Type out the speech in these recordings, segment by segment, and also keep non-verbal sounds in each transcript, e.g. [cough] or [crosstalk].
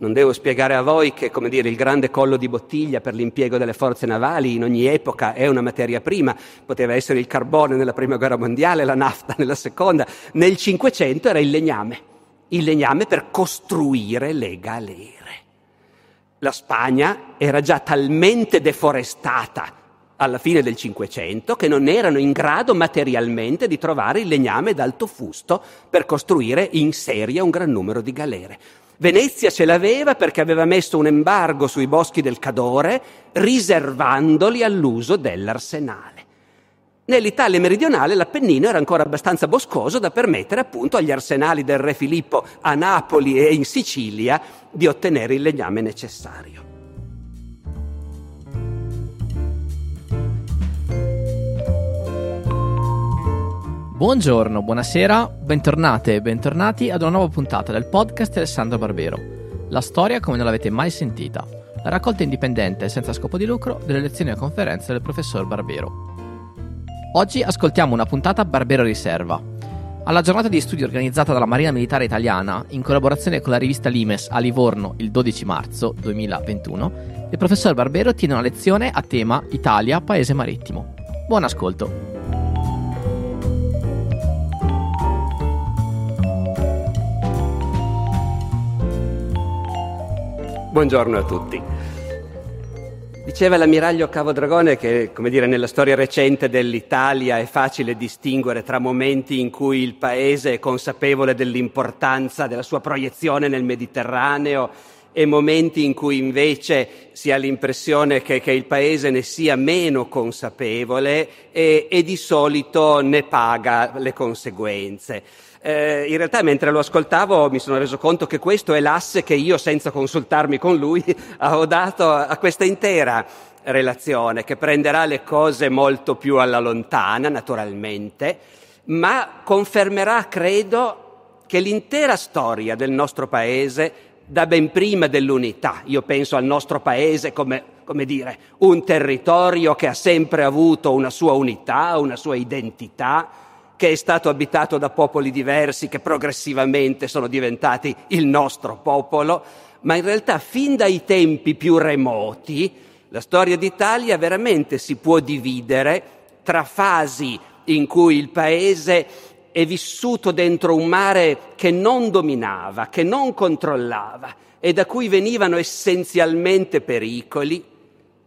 Non devo spiegare a voi che, come dire, il grande collo di bottiglia per l'impiego delle forze navali in ogni epoca è una materia prima. Poteva essere il carbone nella prima guerra mondiale, la nafta nella seconda. Nel Cinquecento era il legname. Il legname per costruire le galere. La Spagna era già talmente deforestata alla fine del Cinquecento che non erano in grado materialmente di trovare il legname d'alto fusto per costruire in serie un gran numero di galere. Venezia ce l'aveva perché aveva messo un embargo sui boschi del Cadore, riservandoli all'uso dell'arsenale. Nell'Italia meridionale l'Appennino era ancora abbastanza boscoso da permettere appunto agli arsenali del re Filippo a Napoli e in Sicilia di ottenere il legname necessario. Buongiorno, buonasera, bentornate e bentornati ad una nuova puntata del podcast Alessandro Barbero. La storia come non l'avete mai sentita. La raccolta indipendente e senza scopo di lucro delle lezioni e conferenze del professor Barbero. Oggi ascoltiamo una puntata Barbero Riserva. Alla giornata di studio organizzata dalla Marina Militare Italiana, in collaborazione con la rivista Limes a Livorno il 12 marzo 2021, il professor Barbero tiene una lezione a tema Italia, paese marittimo. Buon ascolto! Buongiorno a tutti. Diceva l'ammiraglio Cavo Dragone che, come dire, nella storia recente dell'Italia è facile distinguere tra momenti in cui il paese è consapevole dell'importanza della sua proiezione nel Mediterraneo e momenti in cui invece si ha l'impressione che, che il paese ne sia meno consapevole e, e di solito ne paga le conseguenze. Eh, in realtà mentre lo ascoltavo mi sono reso conto che questo è l'asse che io, senza consultarmi con lui, [laughs] ho dato a questa intera relazione, che prenderà le cose molto più alla lontana, naturalmente, ma confermerà, credo, che l'intera storia del nostro paese, da ben prima dell'unità, io penso al nostro paese come, come dire, un territorio che ha sempre avuto una sua unità, una sua identità, che è stato abitato da popoli diversi che progressivamente sono diventati il nostro popolo, ma in realtà fin dai tempi più remoti la storia d'Italia veramente si può dividere tra fasi in cui il paese è vissuto dentro un mare che non dominava, che non controllava e da cui venivano essenzialmente pericoli,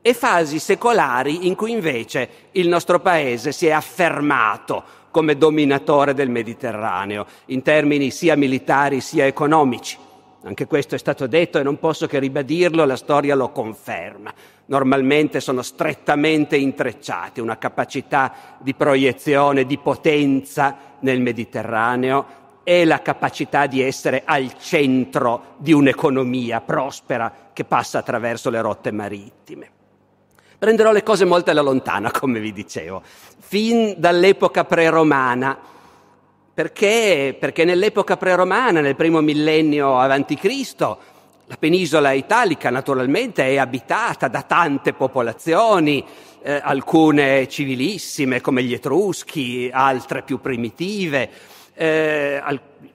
e fasi secolari in cui invece il nostro paese si è affermato come dominatore del Mediterraneo, in termini sia militari sia economici. Anche questo è stato detto e non posso che ribadirlo, la storia lo conferma. Normalmente sono strettamente intrecciati, una capacità di proiezione, di potenza nel Mediterraneo e la capacità di essere al centro di un'economia prospera che passa attraverso le rotte marittime. Prenderò le cose molto alla lontana, come vi dicevo, fin dall'epoca preromana. Perché? Perché nell'epoca preromana, nel primo millennio avanti Cristo, la penisola italica naturalmente è abitata da tante popolazioni, eh, alcune civilissime come gli Etruschi, altre più primitive. Eh,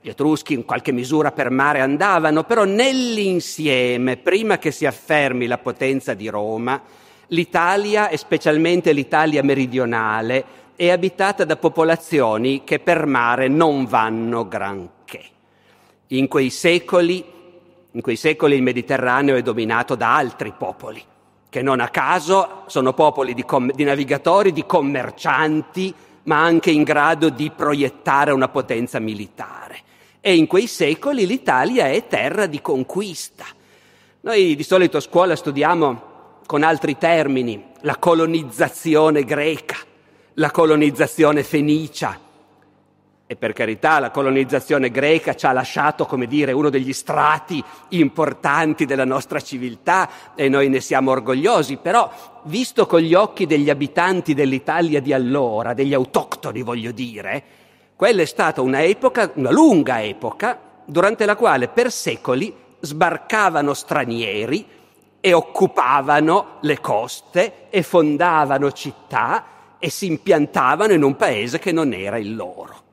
gli Etruschi in qualche misura per mare andavano, però nell'insieme, prima che si affermi la potenza di Roma, L'Italia, e specialmente l'Italia meridionale, è abitata da popolazioni che per mare non vanno granché. In quei secoli, in quei secoli il Mediterraneo è dominato da altri popoli, che non a caso sono popoli di, com- di navigatori, di commercianti, ma anche in grado di proiettare una potenza militare. E in quei secoli l'Italia è terra di conquista. Noi di solito a scuola studiamo con altri termini, la colonizzazione greca, la colonizzazione fenicia. E per carità, la colonizzazione greca ci ha lasciato, come dire, uno degli strati importanti della nostra civiltà e noi ne siamo orgogliosi, però visto con gli occhi degli abitanti dell'Italia di allora, degli autoctoni voglio dire, quella è stata una epoca, una lunga epoca, durante la quale per secoli sbarcavano stranieri e occupavano le coste e fondavano città e si impiantavano in un paese che non era il loro.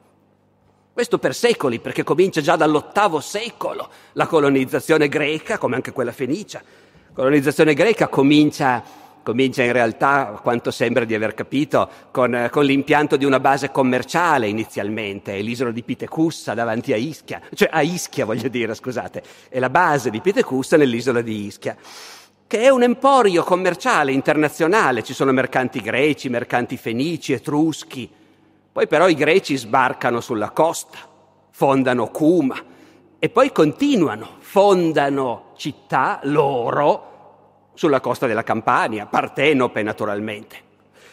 Questo per secoli, perché comincia già dall'ottavo secolo la colonizzazione greca, come anche quella fenicia. La colonizzazione greca comincia, comincia in realtà, quanto sembra di aver capito, con, con, l'impianto di una base commerciale inizialmente, l'isola di Pitecussa davanti a Ischia, cioè a Ischia [laughs] voglio dire, scusate, è la base di Pitecussa nell'isola di Ischia che è un emporio commerciale internazionale, ci sono mercanti greci, mercanti fenici, etruschi, poi però i greci sbarcano sulla costa, fondano Cuma e poi continuano, fondano città loro sulla costa della Campania, Partenope naturalmente.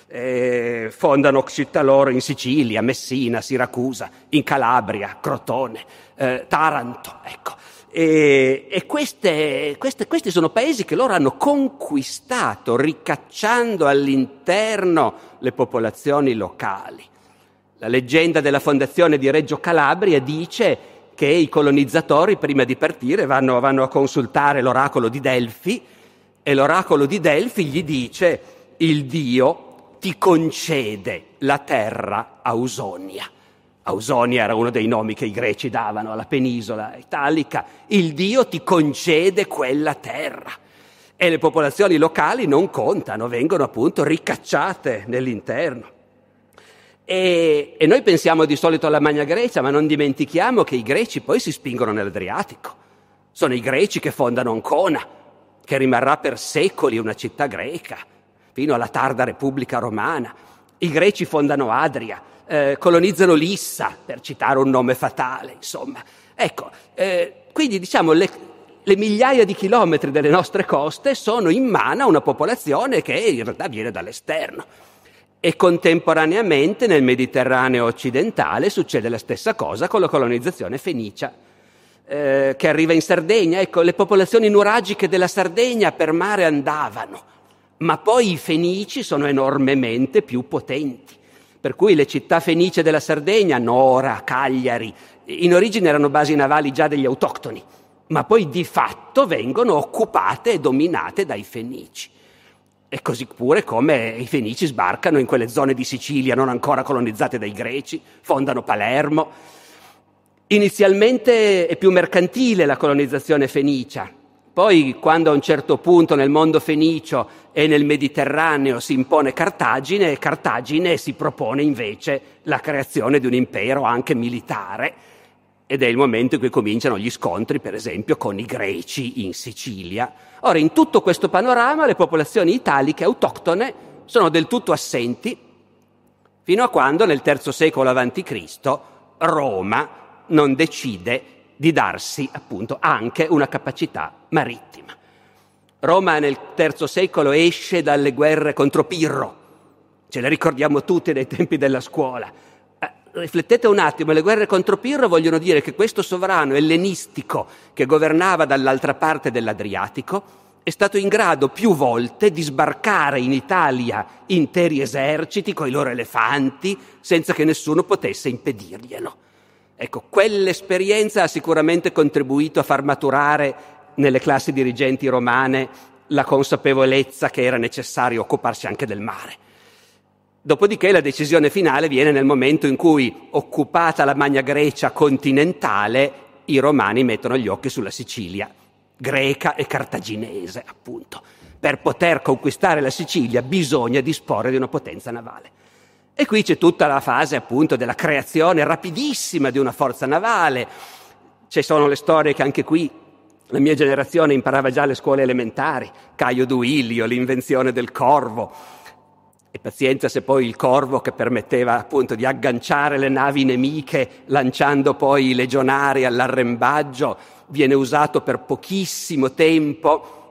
E fondano città loro in Sicilia, Messina, Siracusa, in Calabria, Crotone, eh, Taranto, ecco. E, e queste, queste, questi sono paesi che loro hanno conquistato, ricacciando all'interno le popolazioni locali. La leggenda della fondazione di Reggio Calabria dice che i colonizzatori prima di partire vanno, vanno a consultare l'oracolo di Delfi e l'oracolo di Delfi gli dice il Dio ti concede la terra Ausonia. Ausonia era uno dei nomi che i greci davano alla penisola italica. Il Dio ti concede quella terra. E le popolazioni locali non contano, vengono appunto ricacciate nell'interno. E, e, noi pensiamo di solito alla Magna Grecia, ma non dimentichiamo che i greci poi si spingono nell'Adriatico. Sono i greci che fondano Ancona, che rimarrà per secoli una città greca, fino alla tarda Repubblica Romana. I greci fondano Adria, eh, colonizzano Lissa, per citare un nome fatale, insomma. Ecco, eh, quindi diciamo le, le migliaia di chilometri delle nostre coste sono in mano a una popolazione che in realtà viene dall'esterno e contemporaneamente nel Mediterraneo occidentale succede la stessa cosa con la colonizzazione fenicia, eh, che arriva in Sardegna. Ecco, le popolazioni nuragiche della Sardegna per mare andavano, ma poi i fenici sono enormemente più potenti. Per cui le città fenicie della Sardegna, Nora, Cagliari, in origine erano basi navali già degli autoctoni, ma poi di fatto vengono occupate e dominate dai fenici. E così pure come i fenici sbarcano in quelle zone di Sicilia non ancora colonizzate dai greci, fondano Palermo. Inizialmente è più mercantile la colonizzazione fenicia, poi quando a un certo punto nel mondo fenicio e nel Mediterraneo si impone Cartagine, Cartagine si propone invece la creazione di un impero anche militare ed è il momento in cui cominciano gli scontri, per esempio, con i greci in Sicilia. Ora, in tutto questo panorama le popolazioni italiche autoctone sono del tutto assenti, fino a quando nel III secolo a.C. Roma non decide di darsi appunto anche una capacità marittima. Roma nel III secolo esce dalle guerre contro Pirro, ce le ricordiamo tutte dai tempi della scuola riflettete un attimo, le guerre contro Pirro vogliono dire che questo sovrano ellenistico che governava dall'altra parte dell'Adriatico è stato in grado più volte di sbarcare in Italia interi eserciti con i loro elefanti senza che nessuno potesse impedirglielo. Ecco, quell'esperienza ha sicuramente contribuito a far maturare nelle classi dirigenti romane la consapevolezza che era necessario occuparsi anche del mare. Dopodiché la decisione finale viene nel momento in cui, occupata la Magna Grecia continentale, i romani mettono gli occhi sulla Sicilia, greca e cartaginese, appunto. Per poter conquistare la Sicilia bisogna disporre di una potenza navale. E qui c'è tutta la fase appunto della creazione rapidissima di una forza navale. Ci sono le storie che anche qui la mia generazione imparava già alle scuole elementari, Caio Duilio, l'invenzione del corvo, e pazienza se poi il corvo che permetteva appunto di agganciare le navi nemiche lanciando poi i legionari all'arrembaggio viene usato per pochissimo tempo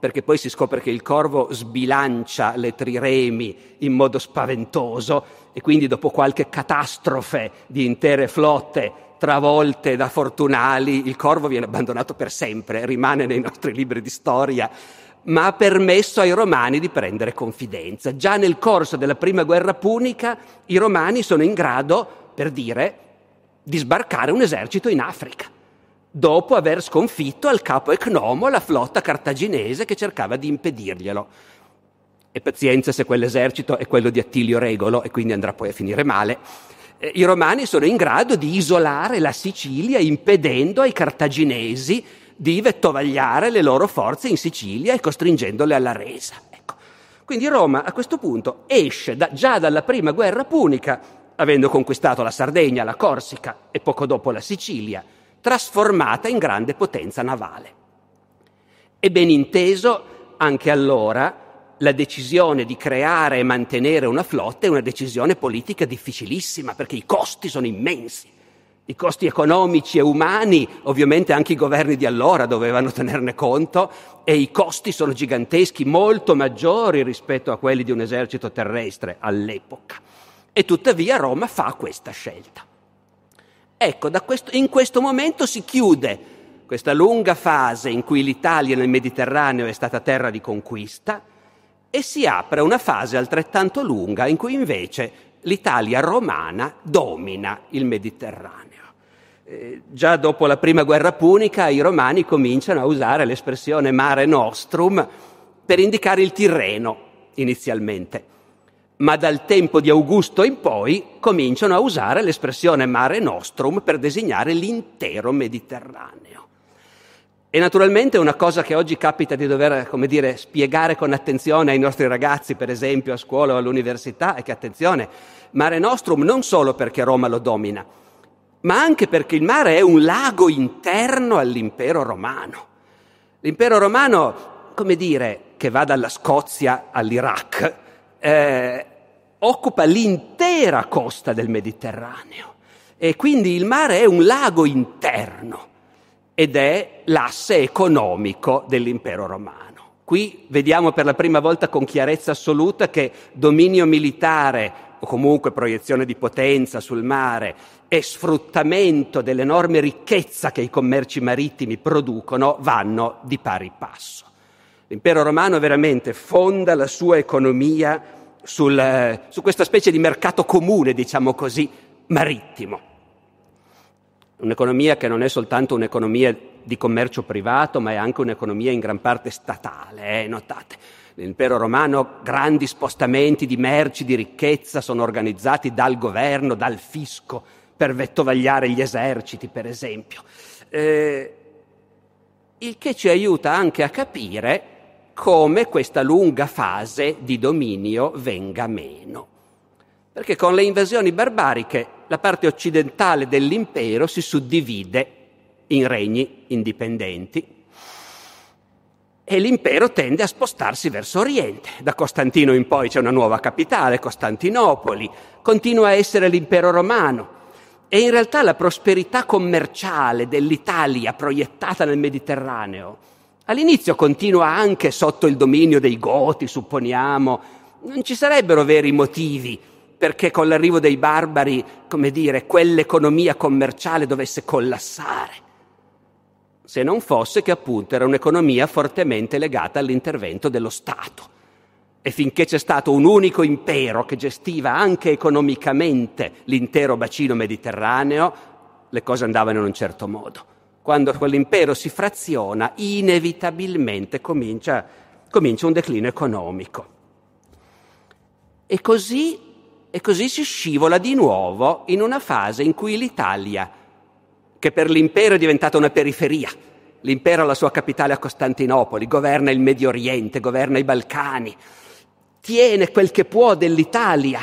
perché poi si scopre che il corvo sbilancia le triremi in modo spaventoso e quindi dopo qualche catastrofe di intere flotte travolte da fortunali il corvo viene abbandonato per sempre, rimane nei nostri libri di storia ma ha permesso ai romani di prendere confidenza. Già nel corso della prima guerra punica i romani sono in grado, per dire, di sbarcare un esercito in Africa, dopo aver sconfitto al capo Ecnomo la flotta cartaginese che cercava di impedirglielo. E pazienza se quell'esercito è quello di Attilio Regolo e quindi andrà poi a finire male. eh, i romani sono in grado di isolare la Sicilia impedendo ai cartaginesi di vettovagliare le loro forze in Sicilia e costringendole alla resa. Ecco. Quindi Roma a questo punto esce da, già dalla prima guerra punica, avendo conquistato la Sardegna, la Corsica e poco dopo la Sicilia, trasformata in grande potenza navale. E ben inteso, anche allora, la decisione di creare e mantenere una flotta è una decisione politica difficilissima perché i costi sono immensi. I costi economici e umani, ovviamente anche i governi di allora dovevano tenerne conto, e i costi sono giganteschi, molto maggiori rispetto a quelli di un esercito terrestre all'epoca. E tuttavia Roma fa questa scelta. Ecco, questo, in questo momento si chiude questa lunga fase in cui l'Italia nel Mediterraneo è stata terra di conquista e si apre una fase altrettanto lunga in cui invece l'Italia romana domina il Mediterraneo. Eh, già dopo la prima guerra punica i romani cominciano a usare l'espressione mare nostrum per indicare il Tirreno inizialmente ma dal tempo di Augusto in poi cominciano a usare l'espressione mare nostrum per designare l'intero Mediterraneo. E naturalmente una cosa che oggi capita di dover, come dire, spiegare con attenzione ai nostri ragazzi, per esempio a scuola o all'università, è che attenzione, mare nostrum non solo perché Roma lo domina, ma anche perché il mare è un lago interno all'impero romano. L'impero romano, come dire, che va dalla Scozia all'Iraq, eh, occupa l'intera costa del Mediterraneo e quindi il mare è un lago interno ed è l'asse economico dell'impero romano. Qui vediamo per la prima volta con chiarezza assoluta che dominio militare o comunque proiezione di potenza sul mare e sfruttamento dell'enorme ricchezza che i commerci marittimi producono vanno di pari passo. L'impero romano veramente fonda la sua economia sul, eh, su questa specie di mercato comune, diciamo così, marittimo. Un'economia che non è soltanto un'economia di commercio privato, ma è anche un'economia in gran parte statale, eh, notate. Nell'impero romano grandi spostamenti di merci, di ricchezza sono organizzati dal governo, dal fisco, per vettovagliare gli eserciti, per esempio. Eh, il che ci aiuta anche a capire come questa lunga fase di dominio venga meno. Perché con le invasioni barbariche la parte occidentale dell'impero si suddivide in regni indipendenti e l'impero tende a spostarsi verso oriente. Da Costantino in poi c'è una nuova capitale, Costantinopoli, continua a essere l'impero romano. E in realtà la prosperità commerciale dell'Italia proiettata nel Mediterraneo All'inizio continua anche sotto il dominio dei Goti, supponiamo. Non ci sarebbero veri motivi perché con l'arrivo dei barbari, come dire, quell'economia commerciale dovesse collassare. Se non fosse che appunto era un'economia fortemente legata all'intervento dello Stato. E finché c'è stato un unico impero che gestiva anche economicamente l'intero bacino mediterraneo, le cose andavano in un certo modo quando quell'impero si fraziona, inevitabilmente comincia, comincia un declino economico. E così, e così si scivola di nuovo in una fase in cui l'Italia, che per l'impero è diventata una periferia, l'impero ha la sua capitale a Costantinopoli, governa il Medio Oriente, governa i Balcani, tiene quel che può dell'Italia,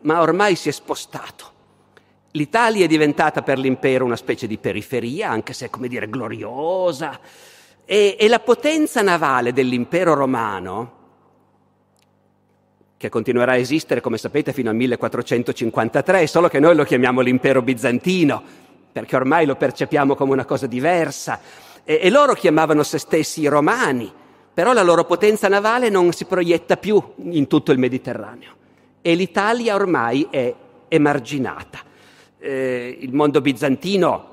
ma ormai si è spostato L'Italia è diventata per l'impero una specie di periferia, anche se, come dire, gloriosa, e, e la potenza navale dell'impero romano, che continuerà a esistere, come sapete, fino al 1453, solo che noi lo chiamiamo l'impero bizantino, perché ormai lo percepiamo come una cosa diversa, e, e loro chiamavano se stessi i romani, però la loro potenza navale non si proietta più in tutto il Mediterraneo. E l'Italia ormai è emarginata eh, il mondo bizantino,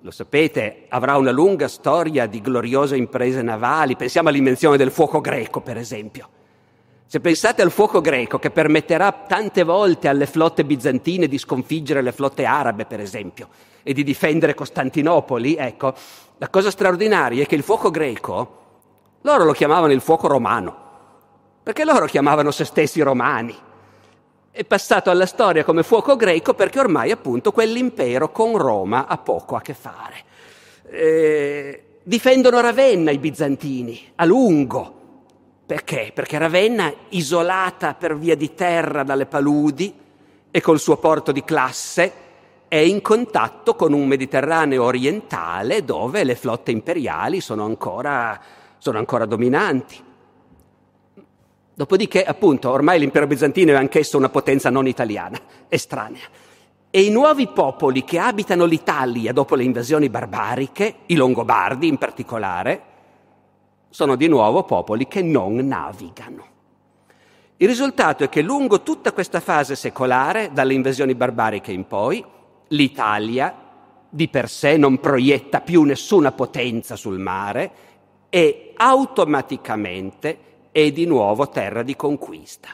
lo sapete, avrà una lunga storia di gloriose imprese navali. Pensiamo all'invenzione del fuoco greco, per esempio. Se pensate al fuoco greco che permetterà tante volte alle flotte bizantine di sconfiggere le flotte arabe, per esempio, e di difendere Costantinopoli, ecco, la cosa straordinaria è che il fuoco greco, loro lo chiamavano il fuoco romano, perché loro chiamavano se stessi romani. È passato alla storia come fuoco greco perché ormai appunto quell'impero con Roma ha poco a che fare. Eh, difendono Ravenna i bizantini, a lungo. Perché? Perché Ravenna, isolata per via di terra dalle paludi e col suo porto di classe, è in contatto con un Mediterraneo orientale dove le flotte imperiali sono ancora, sono ancora dominanti. Dopodiché, appunto, ormai l'impero bizantino è anch'esso una potenza non italiana, estranea. E i nuovi popoli che abitano l'Italia dopo le invasioni barbariche, i Longobardi in particolare, sono di nuovo popoli che non navigano. Il risultato è che lungo tutta questa fase secolare, dalle invasioni barbariche in poi, l'Italia di per sé non proietta più nessuna potenza sul mare e automaticamente è di nuovo terra di conquista.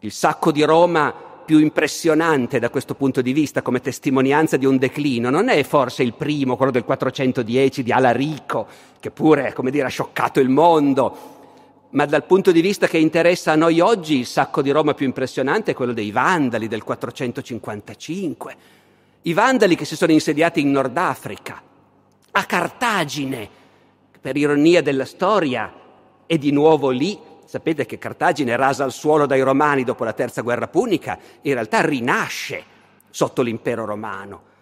Il sacco di Roma più impressionante da questo punto di vista come testimonianza di un declino non è forse il primo, quello del 410 di Alarico, che pure, come dire, ha scioccato il mondo, ma dal punto di vista che interessa a noi oggi il sacco di Roma più impressionante è quello dei Vandali del 455. I Vandali che si sono insediati in Nord Africa, a Cartagine, per ironia della storia, e di nuovo lì, sapete che Cartagine rasa al suolo dai Romani dopo la terza guerra punica, in realtà rinasce sotto l'impero romano.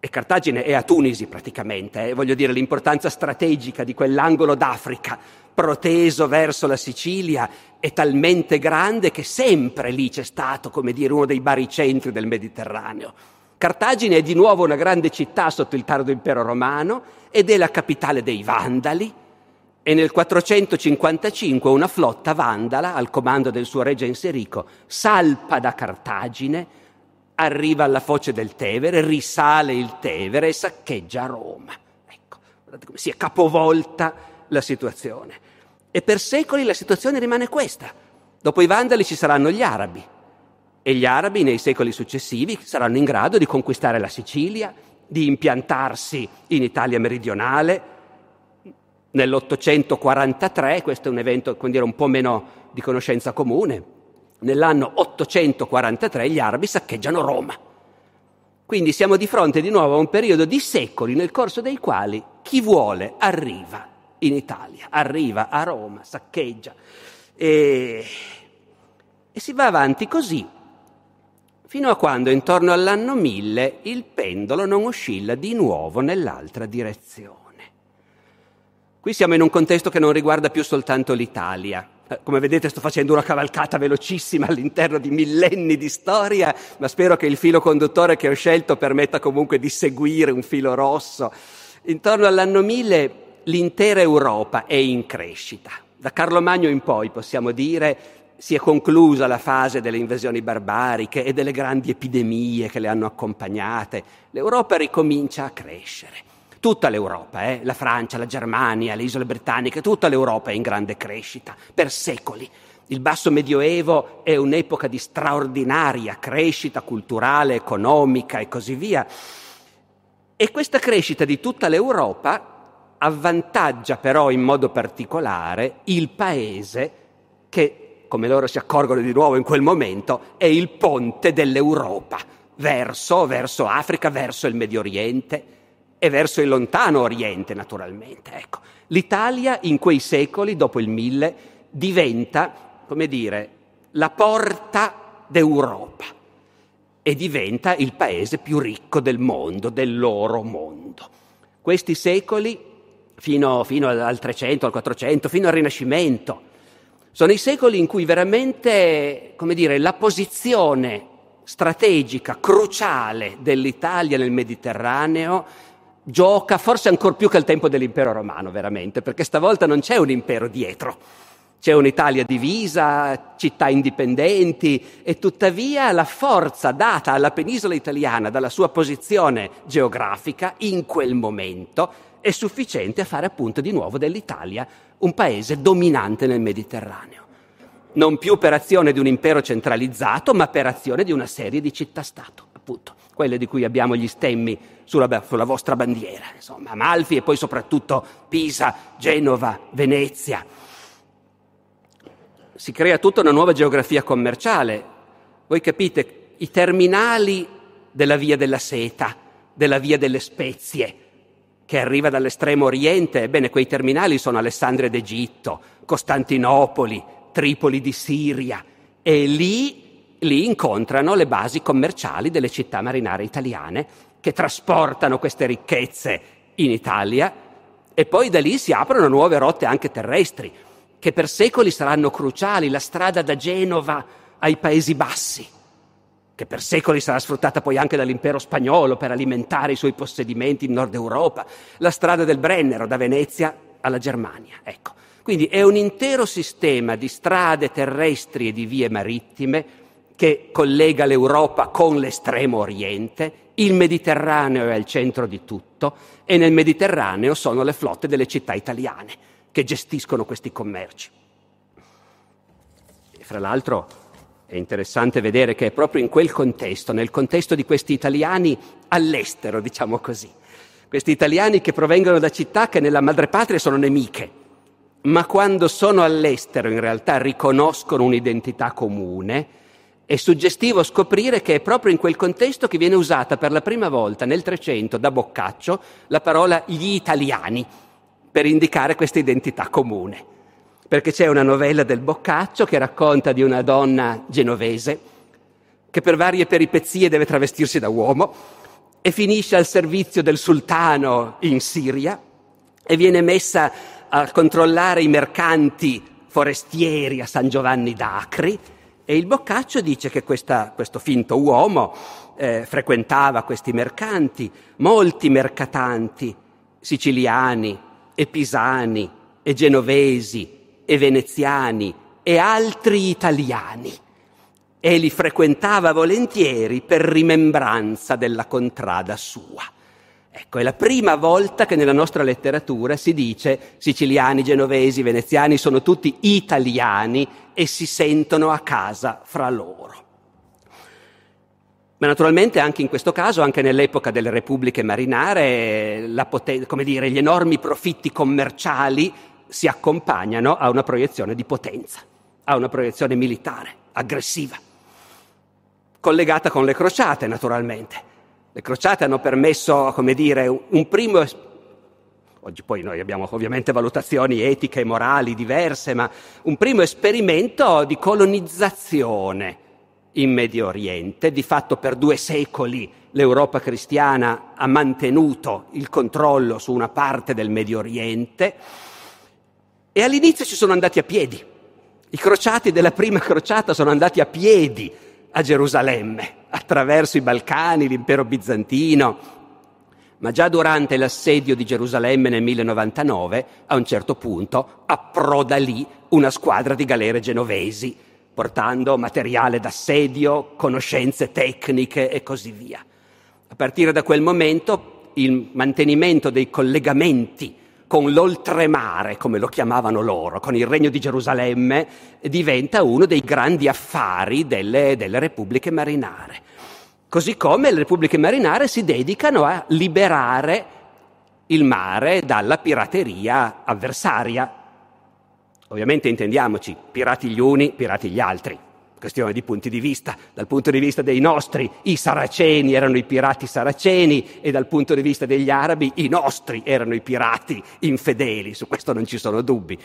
E Cartagine è a Tunisi praticamente, eh? voglio dire l'importanza strategica di quell'angolo d'Africa proteso verso la Sicilia è talmente grande che sempre lì c'è stato, come dire, uno dei baricentri del Mediterraneo. Cartagine è di nuovo una grande città sotto il tardo impero romano ed è la capitale dei Vandali, e nel 455 una flotta vandala, al comando del suo regge Inserico, salpa da Cartagine, arriva alla foce del Tevere, risale il Tevere e saccheggia Roma. Ecco, guardate come si è capovolta la situazione. E per secoli la situazione rimane questa. Dopo i vandali ci saranno gli arabi e gli arabi nei secoli successivi saranno in grado di conquistare la Sicilia, di impiantarsi in Italia meridionale, Nell'843, questo è un evento dire, un po' meno di conoscenza comune, nell'anno 843 gli arabi saccheggiano Roma. Quindi siamo di fronte di nuovo a un periodo di secoli nel corso dei quali chi vuole arriva in Italia, arriva a Roma, saccheggia e, e si va avanti così fino a quando intorno all'anno 1000 il pendolo non oscilla di nuovo nell'altra direzione. Qui siamo in un contesto che non riguarda più soltanto l'Italia. Eh, come vedete sto facendo una cavalcata velocissima all'interno di millenni di storia, ma spero che il filo conduttore che ho scelto permetta comunque di seguire un filo rosso. Intorno all'anno 1000 l'intera Europa è in crescita. Da Carlo Magno in poi possiamo dire si è conclusa la fase delle invasioni barbariche e delle grandi epidemie che le hanno accompagnate. L'Europa ricomincia a crescere. Tutta l'Europa, eh? la Francia, la Germania, le isole britanniche, tutta l'Europa è in grande crescita, per secoli. Il basso medioevo è un'epoca di straordinaria crescita culturale, economica e così via. E questa crescita di tutta l'Europa avvantaggia però in modo particolare il paese che, come loro si accorgono di nuovo in quel momento, è il ponte dell'Europa verso, verso Africa, verso il Medio Oriente e verso il lontano Oriente, naturalmente. Ecco, L'Italia in quei secoli, dopo il mille, diventa, come dire, la porta d'Europa e diventa il paese più ricco del mondo, del loro mondo. Questi secoli, fino, fino al 300, al 400, fino al Rinascimento, sono i secoli in cui veramente, come dire, la posizione strategica, cruciale dell'Italia nel Mediterraneo gioca forse ancora più che al tempo dell'impero romano, veramente, perché stavolta non c'è un impero dietro. C'è un'Italia divisa, città indipendenti e tuttavia la forza data alla penisola italiana dalla sua posizione geografica in quel momento è sufficiente a fare appunto di nuovo dell'Italia un paese dominante nel Mediterraneo. Non più per azione di un impero centralizzato, ma per azione di una serie di città-stato, appunto quelle di cui abbiamo gli stemmi sulla, sulla vostra bandiera, insomma, Amalfi e poi soprattutto Pisa, Genova, Venezia. Si crea tutta una nuova geografia commerciale. Voi capite, i terminali della via della seta, della via delle spezie, che arriva dall'estremo oriente, ebbene quei terminali sono Alessandria d'Egitto, Costantinopoli, Tripoli di Siria e lì, lì incontrano le basi commerciali delle città marinare italiane che trasportano queste ricchezze in Italia e poi da lì si aprono nuove rotte anche terrestri che per secoli saranno cruciali, la strada da Genova ai Paesi Bassi che per secoli sarà sfruttata poi anche dall'impero spagnolo per alimentare i suoi possedimenti in Nord Europa, la strada del Brennero da Venezia alla Germania. Ecco. Quindi è un intero sistema di strade terrestri e di vie marittime che collega l'Europa con l'estremo oriente, il Mediterraneo è al centro di tutto e nel Mediterraneo sono le flotte delle città italiane che gestiscono questi commerci. E fra l'altro è interessante vedere che è proprio in quel contesto, nel contesto di questi italiani all'estero, diciamo così, questi italiani che provengono da città che nella madrepatria sono nemiche, ma quando sono all'estero in realtà riconoscono un'identità comune, è suggestivo scoprire che è proprio in quel contesto che viene usata per la prima volta nel Trecento da Boccaccio la parola gli italiani per indicare questa identità comune. Perché c'è una novella del Boccaccio che racconta di una donna genovese che per varie peripezie deve travestirsi da uomo e finisce al servizio del sultano in Siria e viene messa a controllare i mercanti forestieri a San Giovanni d'Acri e il Boccaccio dice che questa, questo finto uomo eh, frequentava questi mercanti, molti mercatanti siciliani e pisani e genovesi e veneziani e altri italiani e li frequentava volentieri per rimembranza della contrada sua. Ecco, è la prima volta che nella nostra letteratura si dice siciliani, genovesi, veneziani sono tutti italiani e si sentono a casa fra loro. Ma naturalmente anche in questo caso, anche nell'epoca delle repubbliche marinare, poten- dire, gli enormi profitti commerciali si accompagnano a una proiezione di potenza, a una proiezione militare, aggressiva, collegata con le crociate naturalmente. Le crociate hanno permesso, come dire, un primo... Oggi poi noi abbiamo ovviamente valutazioni etiche e morali diverse, ma un primo esperimento di colonizzazione in Medio Oriente. Di fatto per due secoli l'Europa cristiana ha mantenuto il controllo su una parte del Medio Oriente e all'inizio ci sono andati a piedi. I crociati della prima crociata sono andati a piedi a Gerusalemme, attraverso i Balcani, l'impero bizantino. Ma già durante l'assedio di Gerusalemme nel 1099, a un certo punto, approda lì una squadra di galere genovesi, portando materiale d'assedio, conoscenze tecniche e così via. A partire da quel momento il mantenimento dei collegamenti con l'oltremare, come lo chiamavano loro, con il regno di Gerusalemme, diventa uno dei grandi affari delle, delle repubbliche marinare. Così come le repubbliche marinare si dedicano a liberare il mare dalla pirateria avversaria. Ovviamente intendiamoci, pirati gli uni, pirati gli altri questione di punti di vista. Dal punto di vista dei nostri, i saraceni erano i pirati saraceni e dal punto di vista degli arabi, i nostri erano i pirati infedeli, su questo non ci sono dubbi.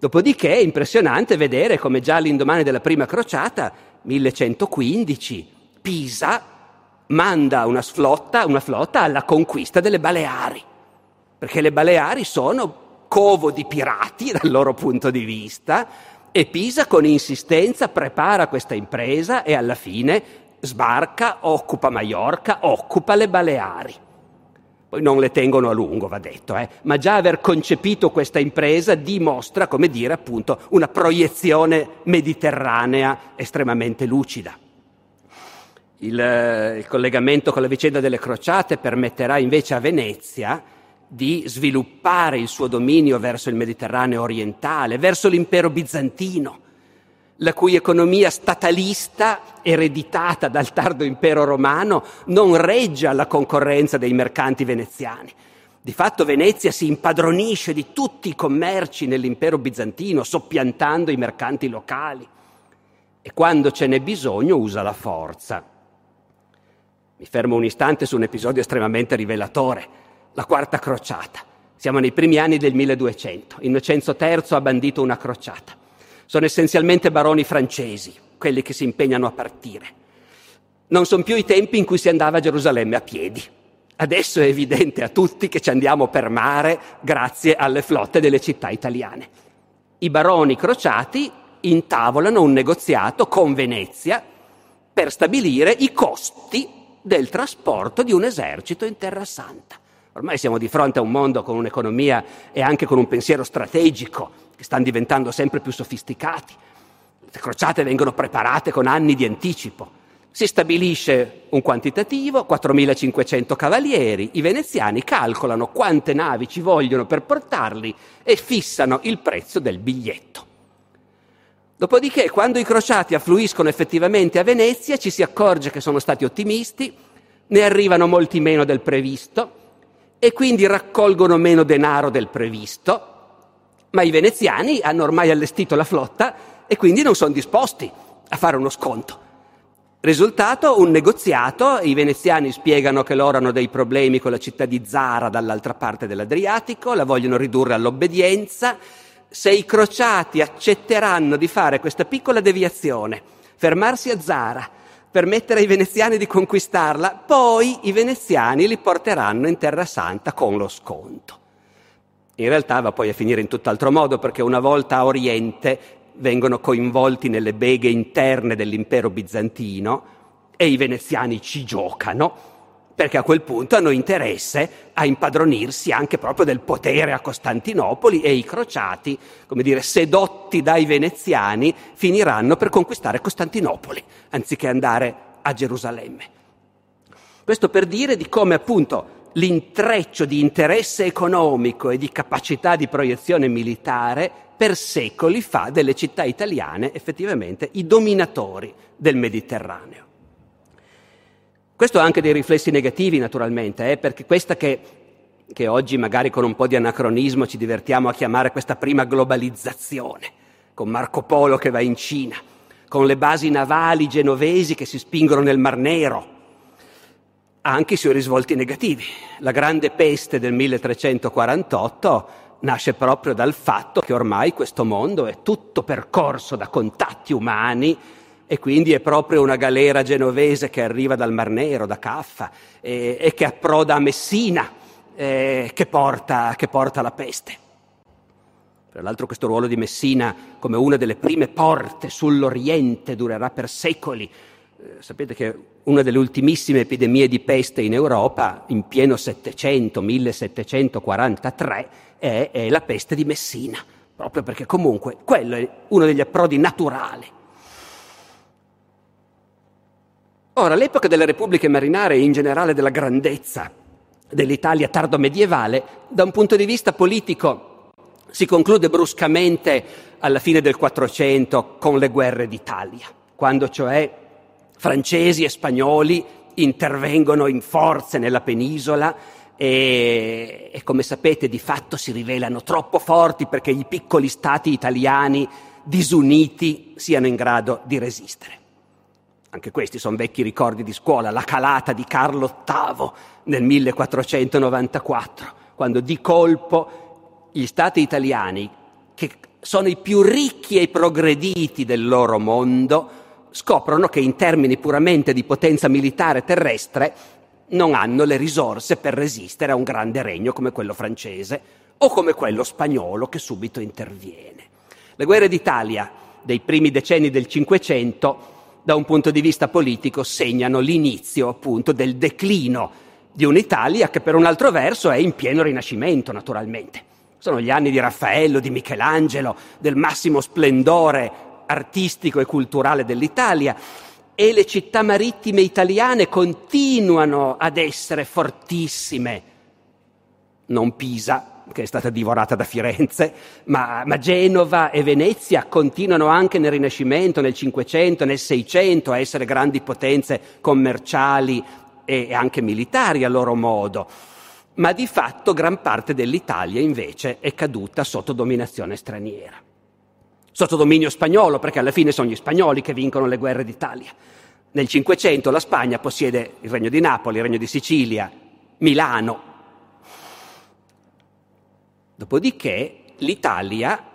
Dopodiché è impressionante vedere come già all'indomani della prima crociata, 1115, Pisa manda una flotta, una flotta alla conquista delle Baleari, perché le Baleari sono covo di pirati dal loro punto di vista, e Pisa con insistenza prepara questa impresa e alla fine sbarca, occupa Maiorca, occupa le Baleari. Poi non le tengono a lungo, va detto, eh? ma già aver concepito questa impresa dimostra, come dire, appunto, una proiezione mediterranea estremamente lucida. Il, eh, il collegamento con la vicenda delle crociate permetterà invece a Venezia di sviluppare il suo dominio verso il Mediterraneo orientale, verso l'impero bizantino, la cui economia statalista, ereditata dal tardo impero romano, non regge alla concorrenza dei mercanti veneziani. Di fatto Venezia si impadronisce di tutti i commerci nell'impero bizantino, soppiantando i mercanti locali. e quando ce n'è bisogno usa la forza. Mi fermo un istante su un episodio estremamente rivelatore, la quarta crociata. Siamo nei primi anni del 1200. Innocenzo III ha bandito una crociata. Sono essenzialmente baroni francesi, quelli che si impegnano a partire. Non sono più i tempi in cui si andava a Gerusalemme a piedi. Adesso è evidente a tutti che ci andiamo per mare grazie alle flotte delle città italiane. I baroni crociati intavolano un negoziato con Venezia per stabilire i costi del trasporto di un esercito in Terra Santa. Ormai siamo di fronte a un mondo con un'economia e anche con un pensiero strategico che stanno diventando sempre più sofisticati. Le crociate vengono preparate con anni di anticipo. Si stabilisce un quantitativo, 4.500 cavalieri, i veneziani calcolano quante navi ci vogliono per portarli e fissano il prezzo del biglietto. Dopodiché, quando i crociati affluiscono effettivamente a Venezia, ci si accorge che sono stati ottimisti, ne arrivano molti meno del previsto e quindi raccolgono meno denaro del previsto, ma i veneziani hanno ormai allestito la flotta e quindi non sono disposti a fare uno sconto. Risultato, un negoziato, i veneziani spiegano che loro hanno dei problemi con la città di Zara dall'altra parte dell'Adriatico, la vogliono ridurre all'obbedienza, se i crociati accetteranno di fare questa piccola deviazione, fermarsi a Zara, permettere ai veneziani di conquistarla, poi i veneziani li porteranno in Terra Santa con lo sconto. In realtà va poi a finire in tutt'altro modo perché una volta a Oriente vengono coinvolti nelle beghe interne dell'impero bizantino e i veneziani ci giocano perché a quel punto hanno interesse a impadronirsi anche proprio del potere a Costantinopoli e i crociati, come dire, sedotti dai veneziani, finiranno per conquistare Costantinopoli, anziché andare a Gerusalemme. Questo per dire di come appunto l'intreccio di interesse economico e di capacità di proiezione militare per secoli fa delle città italiane effettivamente i dominatori del Mediterraneo. Questo ha anche dei riflessi negativi, naturalmente, eh, perché questa che, che oggi magari con un po' di anacronismo ci divertiamo a chiamare questa prima globalizzazione, con Marco Polo che va in Cina, con le basi navali genovesi che si spingono nel Mar Nero, ha anche i suoi risvolti negativi. La grande peste del 1348 nasce proprio dal fatto che ormai questo mondo è tutto percorso da contatti umani e quindi è proprio una galera genovese che arriva dal Mar Nero, da Caffa, e, e che approda a Messina, eh, che, porta, che porta la peste. Tra l'altro questo ruolo di Messina come una delle prime porte sull'Oriente durerà per secoli. Eh, sapete che una delle ultimissime epidemie di peste in Europa, in pieno Settecento, 1743, è, è la peste di Messina, proprio perché comunque quello è uno degli approdi naturali Ora, l'epoca delle repubbliche marinare e in generale della grandezza dell'Italia tardo medievale, da un punto di vista politico, si conclude bruscamente alla fine del Quattrocento con le guerre d'Italia, quando cioè francesi e spagnoli intervengono in forze nella penisola e, e, come sapete di fatto si rivelano troppo forti perché i piccoli stati italiani disuniti siano in grado di resistere. Anche questi sono vecchi ricordi di scuola, la calata di Carlo VIII nel 1494, quando di colpo gli stati italiani, che sono i più ricchi e progrediti del loro mondo, scoprono che in termini puramente di potenza militare terrestre non hanno le risorse per resistere a un grande regno come quello francese o come quello spagnolo che subito interviene. Le guerre d'Italia dei primi decenni del Cinquecento da un punto di vista politico segnano l'inizio appunto del declino di un'Italia che per un altro verso è in pieno rinascimento naturalmente. Sono gli anni di Raffaello, di Michelangelo, del massimo splendore artistico e culturale dell'Italia e le città marittime italiane continuano ad essere fortissime. Non Pisa, che è stata divorata da Firenze, ma, ma, Genova e Venezia continuano anche nel Rinascimento, nel Cinquecento, nel Seicento a essere grandi potenze commerciali e anche militari a loro modo. Ma di fatto gran parte dell'Italia invece è caduta sotto dominazione straniera. sotto dominio spagnolo, perché alla fine sono gli spagnoli che vincono le guerre d'Italia. Nel Cinquecento la Spagna possiede il Regno di Napoli, il Regno di Sicilia, Milano. Dopodiché l'Italia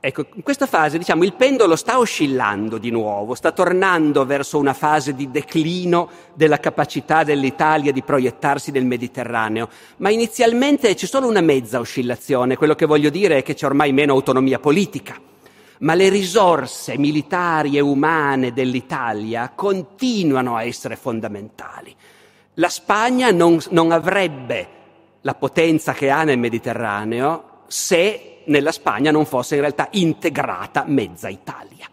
Ecco, in questa fase, diciamo, il pendolo sta oscillando di nuovo, sta tornando verso una fase di declino della capacità dell'Italia di proiettarsi nel Mediterraneo, ma inizialmente c'è solo una mezza oscillazione, quello che voglio dire è che c'è ormai meno autonomia politica, ma le risorse militari e umane dell'Italia continuano a essere fondamentali. La Spagna non, non avrebbe la potenza che ha nel Mediterraneo se nella Spagna non fosse in realtà integrata mezza Italia.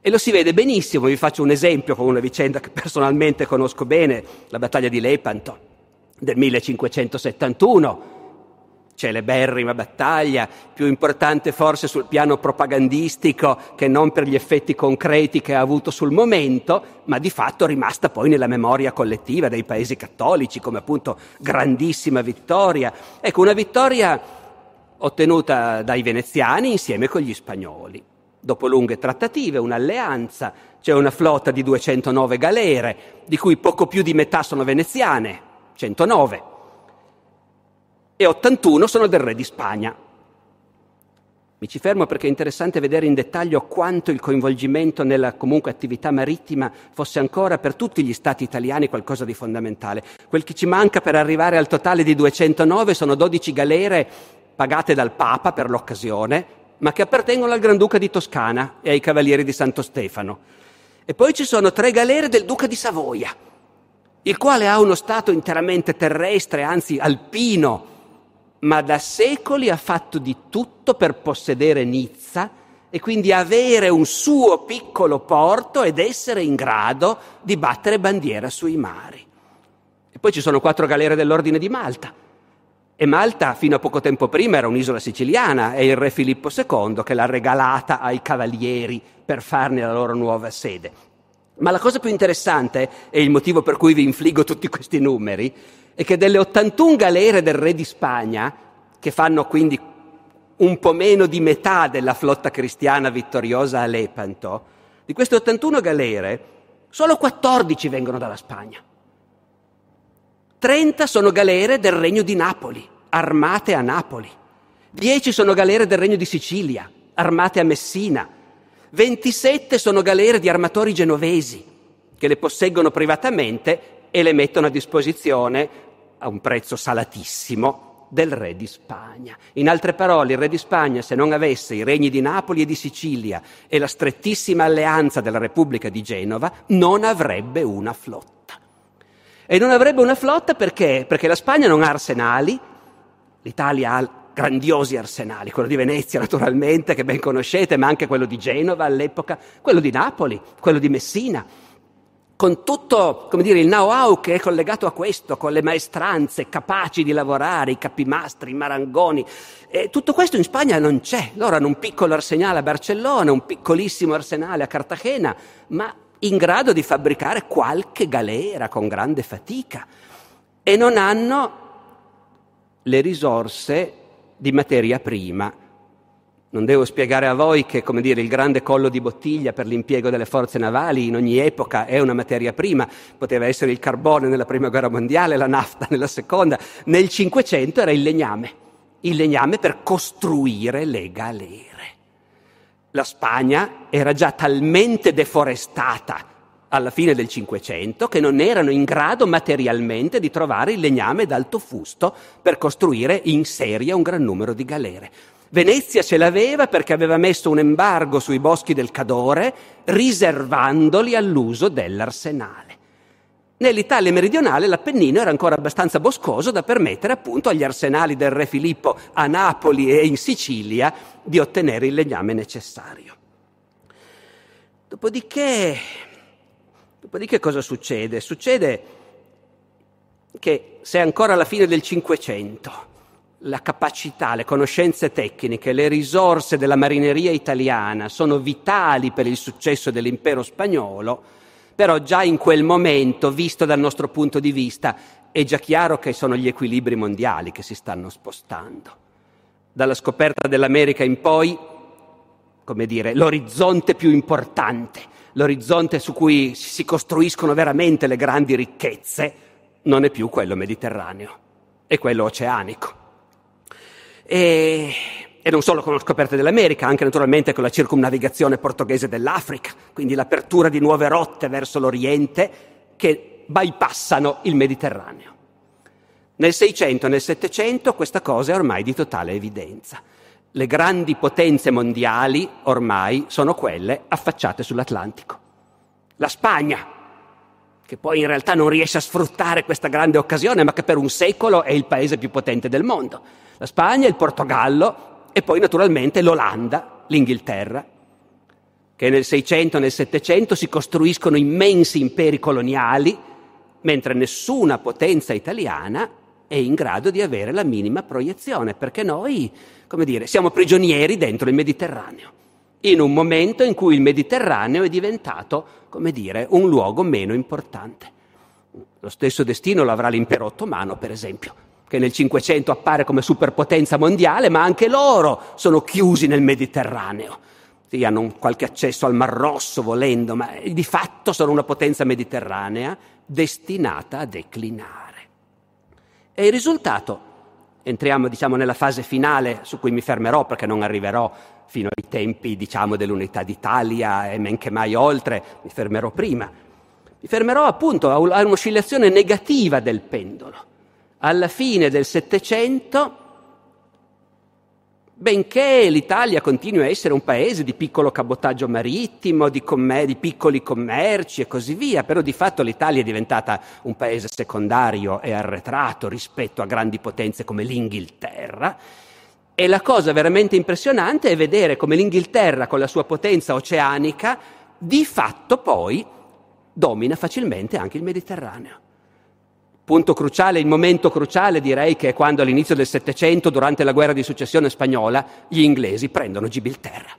E lo si vede benissimo, vi faccio un esempio con una vicenda che personalmente conosco bene, la battaglia di Lepanto del 1571, celeberrima battaglia, più importante forse sul piano propagandistico che non per gli effetti concreti che ha avuto sul momento, ma di fatto rimasta poi nella memoria collettiva dei paesi cattolici come appunto grandissima vittoria. Ecco, una vittoria ottenuta dai veneziani insieme con gli spagnoli. Dopo lunghe trattative, un'alleanza, c'è una flotta di 209 galere, di cui poco più di metà sono veneziane, 109, e 81 sono del re di Spagna. Mi ci fermo perché è interessante vedere in dettaglio quanto il coinvolgimento nella comunque attività marittima fosse ancora per tutti gli stati italiani qualcosa di fondamentale. Quel che ci manca per arrivare al totale di 209 sono 12 galere pagate dal Papa per l'occasione, ma che appartengono al Granduca di Toscana e ai Cavalieri di Santo Stefano. E poi ci sono tre galere del Duca di Savoia, il quale ha uno stato interamente terrestre, anzi alpino, ma da secoli ha fatto di tutto per possedere Nizza e quindi avere un suo piccolo porto ed essere in grado di battere bandiera sui mari. E poi ci sono quattro galere dell'Ordine di Malta, e Malta fino a poco tempo prima era un'isola siciliana e il re Filippo II che l'ha regalata ai cavalieri per farne la loro nuova sede. Ma la cosa più interessante, e il motivo per cui vi infliggo tutti questi numeri, è che delle 81 galere del re di Spagna, che fanno quindi un po' meno di metà della flotta cristiana vittoriosa a Lepanto, di queste 81 galere, solo 14 vengono dalla Spagna. 30 sono galere del regno di Napoli, armate a Napoli. 10 sono galere del regno di Sicilia, armate a Messina. 27 sono galere di armatori genovesi, che le posseggono privatamente e le mettono a disposizione a un prezzo salatissimo del re di Spagna. In altre parole, il re di Spagna, se non avesse i regni di Napoli e di Sicilia e la strettissima alleanza della Repubblica di Genova, non avrebbe una flotta. E non avrebbe una flotta perché? Perché la Spagna non ha arsenali, l'Italia ha grandiosi arsenali, quello di Venezia naturalmente, che ben conoscete, ma anche quello di Genova all'epoca, quello di Napoli, quello di Messina, con tutto dire, il know-how che è collegato a questo, con le maestranze capaci di lavorare, i capimastri, i marangoni. E tutto questo in Spagna non c'è. Loro hanno un piccolo arsenale a Barcellona, un piccolissimo arsenale a Cartagena, ma in grado di fabbricare qualche galera con grande fatica e non hanno le risorse di materia prima. Non devo spiegare a voi che, come dire, il grande collo di bottiglia per l'impiego delle forze navali in ogni epoca è una materia prima. Poteva essere il carbone nella prima guerra mondiale, la nafta nella seconda. Nel Cinquecento era il legname, il legname per costruire le galere la Spagna era già talmente deforestata alla fine del Cinquecento che non erano in grado materialmente di trovare il legname d'alto fusto per costruire in serie un gran numero di galere. Venezia ce l'aveva perché aveva messo un embargo sui boschi del Cadore, riservandoli all'uso dell'arsenale. Nell'Italia meridionale l'Appennino era ancora abbastanza boscoso da permettere appunto agli arsenali del re Filippo a Napoli e in Sicilia di ottenere il legname necessario. Dopodiché, dopodiché cosa succede? Succede che se ancora alla fine del Cinquecento la capacità, le conoscenze tecniche, le risorse della marineria italiana sono vitali per il successo dell'impero spagnolo, però già in quel momento, visto dal nostro punto di vista, è già chiaro che sono gli equilibri mondiali che si stanno spostando. Dalla scoperta dell'America in poi come dire, l'orizzonte più importante, l'orizzonte su cui si costruiscono veramente le grandi ricchezze, non è più quello mediterraneo, è quello oceanico. E, e non solo con la scoperta dell'America, anche naturalmente con la circumnavigazione portoghese dell'Africa, quindi l'apertura di nuove rotte verso l'Oriente che bypassano il Mediterraneo. Nel 600 e nel 700 questa cosa è ormai di totale evidenza. Le grandi potenze mondiali ormai sono quelle affacciate sull'Atlantico. La Spagna, che poi in realtà non riesce a sfruttare questa grande occasione, ma che per un secolo è il paese più potente del mondo. La Spagna, il Portogallo e poi naturalmente l'Olanda, l'Inghilterra, che nel 600 e nel 700 si costruiscono immensi imperi coloniali, mentre nessuna potenza italiana è in grado di avere la minima proiezione, perché noi, come dire, siamo prigionieri dentro il Mediterraneo, in un momento in cui il Mediterraneo è diventato, come dire, un luogo meno importante. Lo stesso destino lo avrà l'impero ottomano, per esempio, che nel Cinquecento appare come superpotenza mondiale, ma anche loro sono chiusi nel Mediterraneo. Sì, hanno qualche accesso al Mar Rosso volendo, ma di fatto sono una potenza mediterranea destinata a declinare. E il risultato, entriamo diciamo nella fase finale su cui mi fermerò perché non arriverò fino ai tempi diciamo dell'unità d'Italia e men che mai oltre, mi fermerò prima. Mi fermerò appunto a un'oscillazione negativa del pendolo. Alla fine del Settecento benché l'Italia continui a essere un paese di piccolo cabotaggio marittimo, di, commer- di, piccoli commerci e così via, però di fatto l'Italia è diventata un paese secondario e arretrato rispetto a grandi potenze come l'Inghilterra. E la cosa veramente impressionante è vedere come l'Inghilterra, con la sua potenza oceanica, di fatto poi domina facilmente anche il Mediterraneo. Punto cruciale, il momento cruciale direi che è quando all'inizio del Settecento, durante la guerra di successione spagnola, gli inglesi prendono Gibilterra.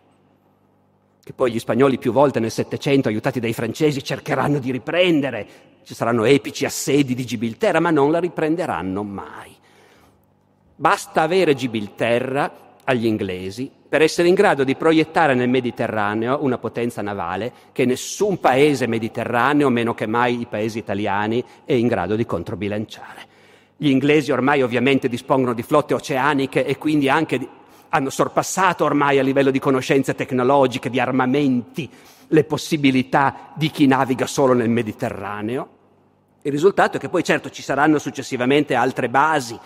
Che poi gli spagnoli più volte nel Settecento, aiutati dai francesi, cercheranno di riprendere. Ci saranno epici assedi di Gibilterra, ma non la riprenderanno mai. Basta avere Gibilterra agli inglesi per essere in grado di proiettare nel Mediterraneo una potenza navale che nessun paese mediterraneo, meno che mai i paesi italiani, è in grado di controbilanciare. Gli inglesi ormai ovviamente dispongono di flotte oceaniche e quindi anche hanno sorpassato ormai a livello di conoscenze tecnologiche, di armamenti, le possibilità di chi naviga solo nel Mediterraneo. Il risultato è che poi certo ci saranno successivamente altre basi.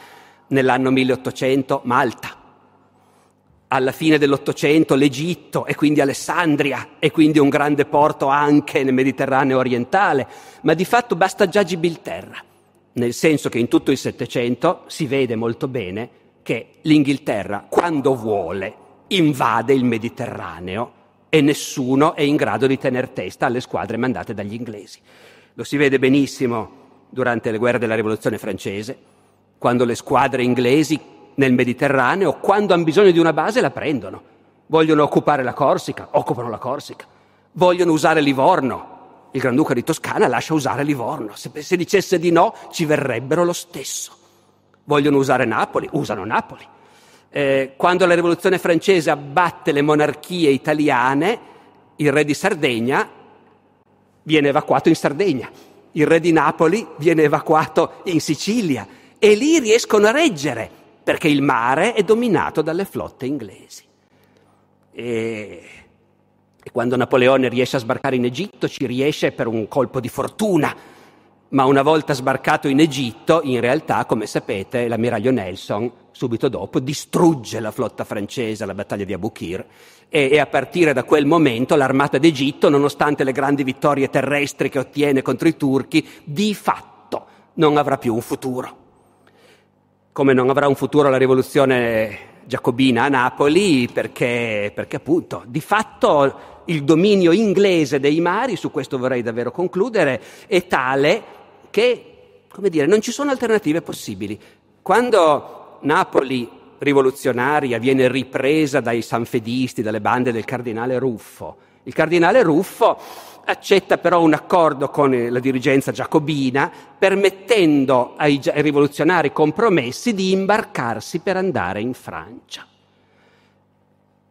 Nell'anno 1800 Malta, alla fine dell'Ottocento l'Egitto e quindi Alessandria e quindi un grande porto anche nel Mediterraneo orientale, ma di fatto basta già Gibilterra, nel senso che in tutto il Settecento si vede molto bene che l'Inghilterra, quando vuole, invade il Mediterraneo e nessuno è in grado di tener testa alle squadre mandate dagli inglesi. Lo si vede benissimo durante le guerre della Rivoluzione francese, quando le squadre inglesi nel Mediterraneo, quando hanno bisogno di una base la prendono. Vogliono occupare la Corsica, occupano la Corsica. Vogliono usare Livorno. Il Granduca di Toscana lascia usare Livorno. Se, se dicesse di no, ci verrebbero lo stesso. Vogliono usare Napoli, usano Napoli. Eh, quando la rivoluzione francese abbatte le monarchie italiane, il re di Sardegna viene evacuato in Sardegna, il re di Napoli viene evacuato in Sicilia e lì riescono a reggere perché il mare è dominato dalle flotte inglesi. E, e quando Napoleone riesce a sbarcare in Egitto ci riesce per un colpo di fortuna, ma una volta sbarcato in Egitto, in realtà, come sapete, l'ammiraglio Nelson, subito dopo, distrugge la flotta francese alla battaglia di Abukir e, e a partire da quel momento l'armata d'Egitto, nonostante le grandi vittorie terrestri che ottiene contro i turchi, di fatto non avrà più un futuro come non avrà un futuro la rivoluzione giacobina a Napoli, perché, perché appunto di fatto il dominio inglese dei mari, su questo vorrei davvero concludere, è tale che, come dire, non ci sono alternative possibili. Quando Napoli rivoluzionaria viene ripresa dai sanfedisti, dalle bande del cardinale Ruffo, il cardinale Ruffo accetta però un accordo con la dirigenza giacobina permettendo ai rivoluzionari compromessi di imbarcarsi per andare in Francia.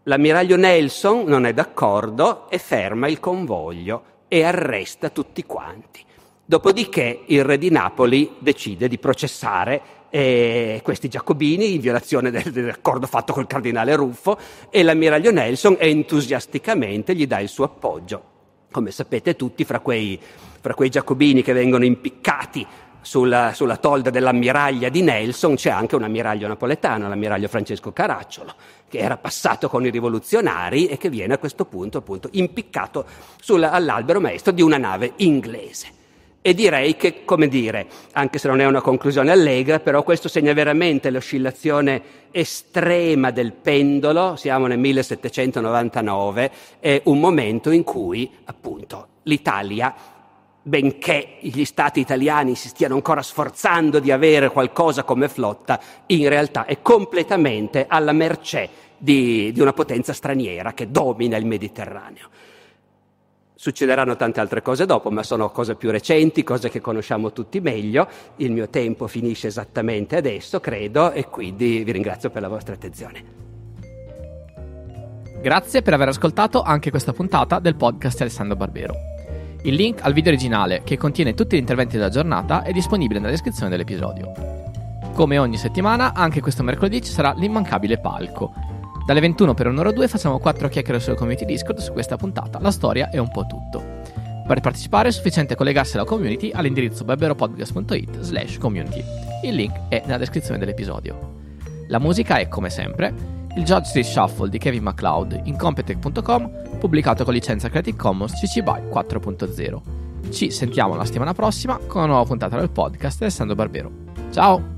L'ammiraglio Nelson non è d'accordo e ferma il convoglio e arresta tutti quanti. Dopodiché il re di Napoli decide di processare eh, questi giacobini in violazione del, dell'accordo fatto col cardinale Ruffo e l'ammiraglio Nelson entusiasticamente gli dà il suo appoggio. Come sapete tutti, fra quei, fra quei giacobini che vengono impiccati sulla, sulla, tolda dell'ammiraglia di Nelson c'è anche un ammiraglio napoletano, l'ammiraglio Francesco Caracciolo, che era passato con i rivoluzionari e che viene a questo punto appunto impiccato sulla, all'albero maestro di una nave inglese. E direi che, come dire, anche se non è una conclusione allegra, però questo segna veramente l'oscillazione estrema del pendolo, siamo nel 1799, è un momento in cui appunto l'Italia benché gli stati italiani si stiano ancora sforzando di avere qualcosa come flotta, in realtà è completamente alla mercé di, di, una potenza straniera che domina il Mediterraneo. Succederanno tante altre cose dopo, ma sono cose più recenti, cose che conosciamo tutti meglio. Il mio tempo finisce esattamente adesso, credo, e quindi vi ringrazio per la vostra attenzione. Grazie per aver ascoltato anche questa puntata del podcast Alessandro Barbero. Il link al video originale, che contiene tutti gli interventi della giornata, è disponibile nella descrizione dell'episodio. Come ogni settimana, anche questo mercoledì ci sarà l'immancabile palco, dalle 21 per un'ora o due facciamo 4 chiacchiere sul community Discord su questa puntata, la storia è un po' tutto. Per partecipare è sufficiente collegarsi alla community all'indirizzo barberopodcast.it slash community. Il link è nella descrizione dell'episodio. La musica è, come sempre, il Judge Shuffle di Kevin MacLeod in Competech.com, pubblicato con licenza Creative Commons CC BY 4.0. Ci sentiamo la settimana prossima con una nuova puntata del podcast Alessandro Barbero. Ciao!